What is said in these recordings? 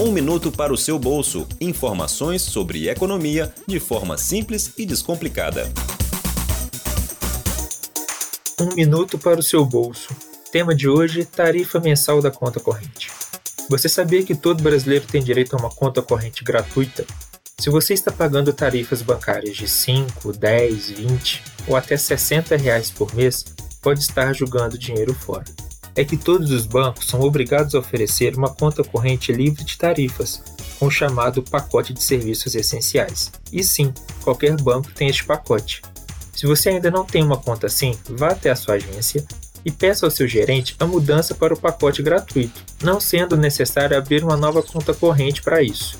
Um minuto para o seu bolso. Informações sobre economia de forma simples e descomplicada. Um minuto para o seu bolso. Tema de hoje: tarifa mensal da conta corrente. Você sabia que todo brasileiro tem direito a uma conta corrente gratuita? Se você está pagando tarifas bancárias de 5, 10, 20 ou até 60 reais por mês, pode estar jogando dinheiro fora. É que todos os bancos são obrigados a oferecer uma conta corrente livre de tarifas, com o chamado pacote de serviços essenciais. E sim, qualquer banco tem este pacote. Se você ainda não tem uma conta assim, vá até a sua agência e peça ao seu gerente a mudança para o pacote gratuito, não sendo necessário abrir uma nova conta corrente para isso.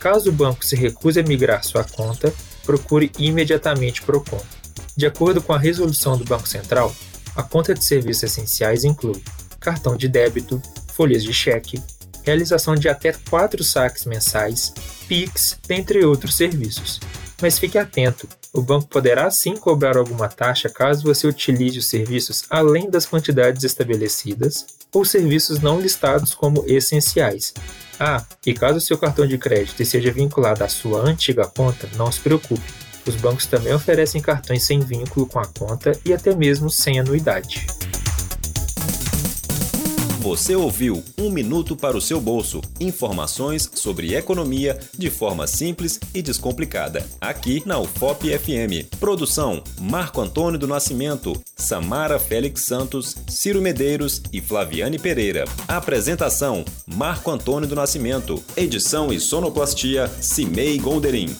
Caso o banco se recuse a migrar sua conta, procure imediatamente Procon. De acordo com a resolução do Banco Central, a conta de serviços essenciais inclui cartão de débito, folhas de cheque, realização de até quatro saques mensais, PIX, dentre outros serviços. Mas fique atento, o banco poderá sim cobrar alguma taxa caso você utilize os serviços além das quantidades estabelecidas ou serviços não listados como essenciais. Ah, e caso seu cartão de crédito esteja vinculado à sua antiga conta, não se preocupe. Os bancos também oferecem cartões sem vínculo com a conta e até mesmo sem anuidade. Você ouviu Um Minuto para o seu bolso. Informações sobre economia de forma simples e descomplicada. Aqui na UFOP FM. Produção: Marco Antônio do Nascimento, Samara Félix Santos, Ciro Medeiros e Flaviane Pereira. Apresentação: Marco Antônio do Nascimento. Edição e sonoplastia: Cimei Golderim.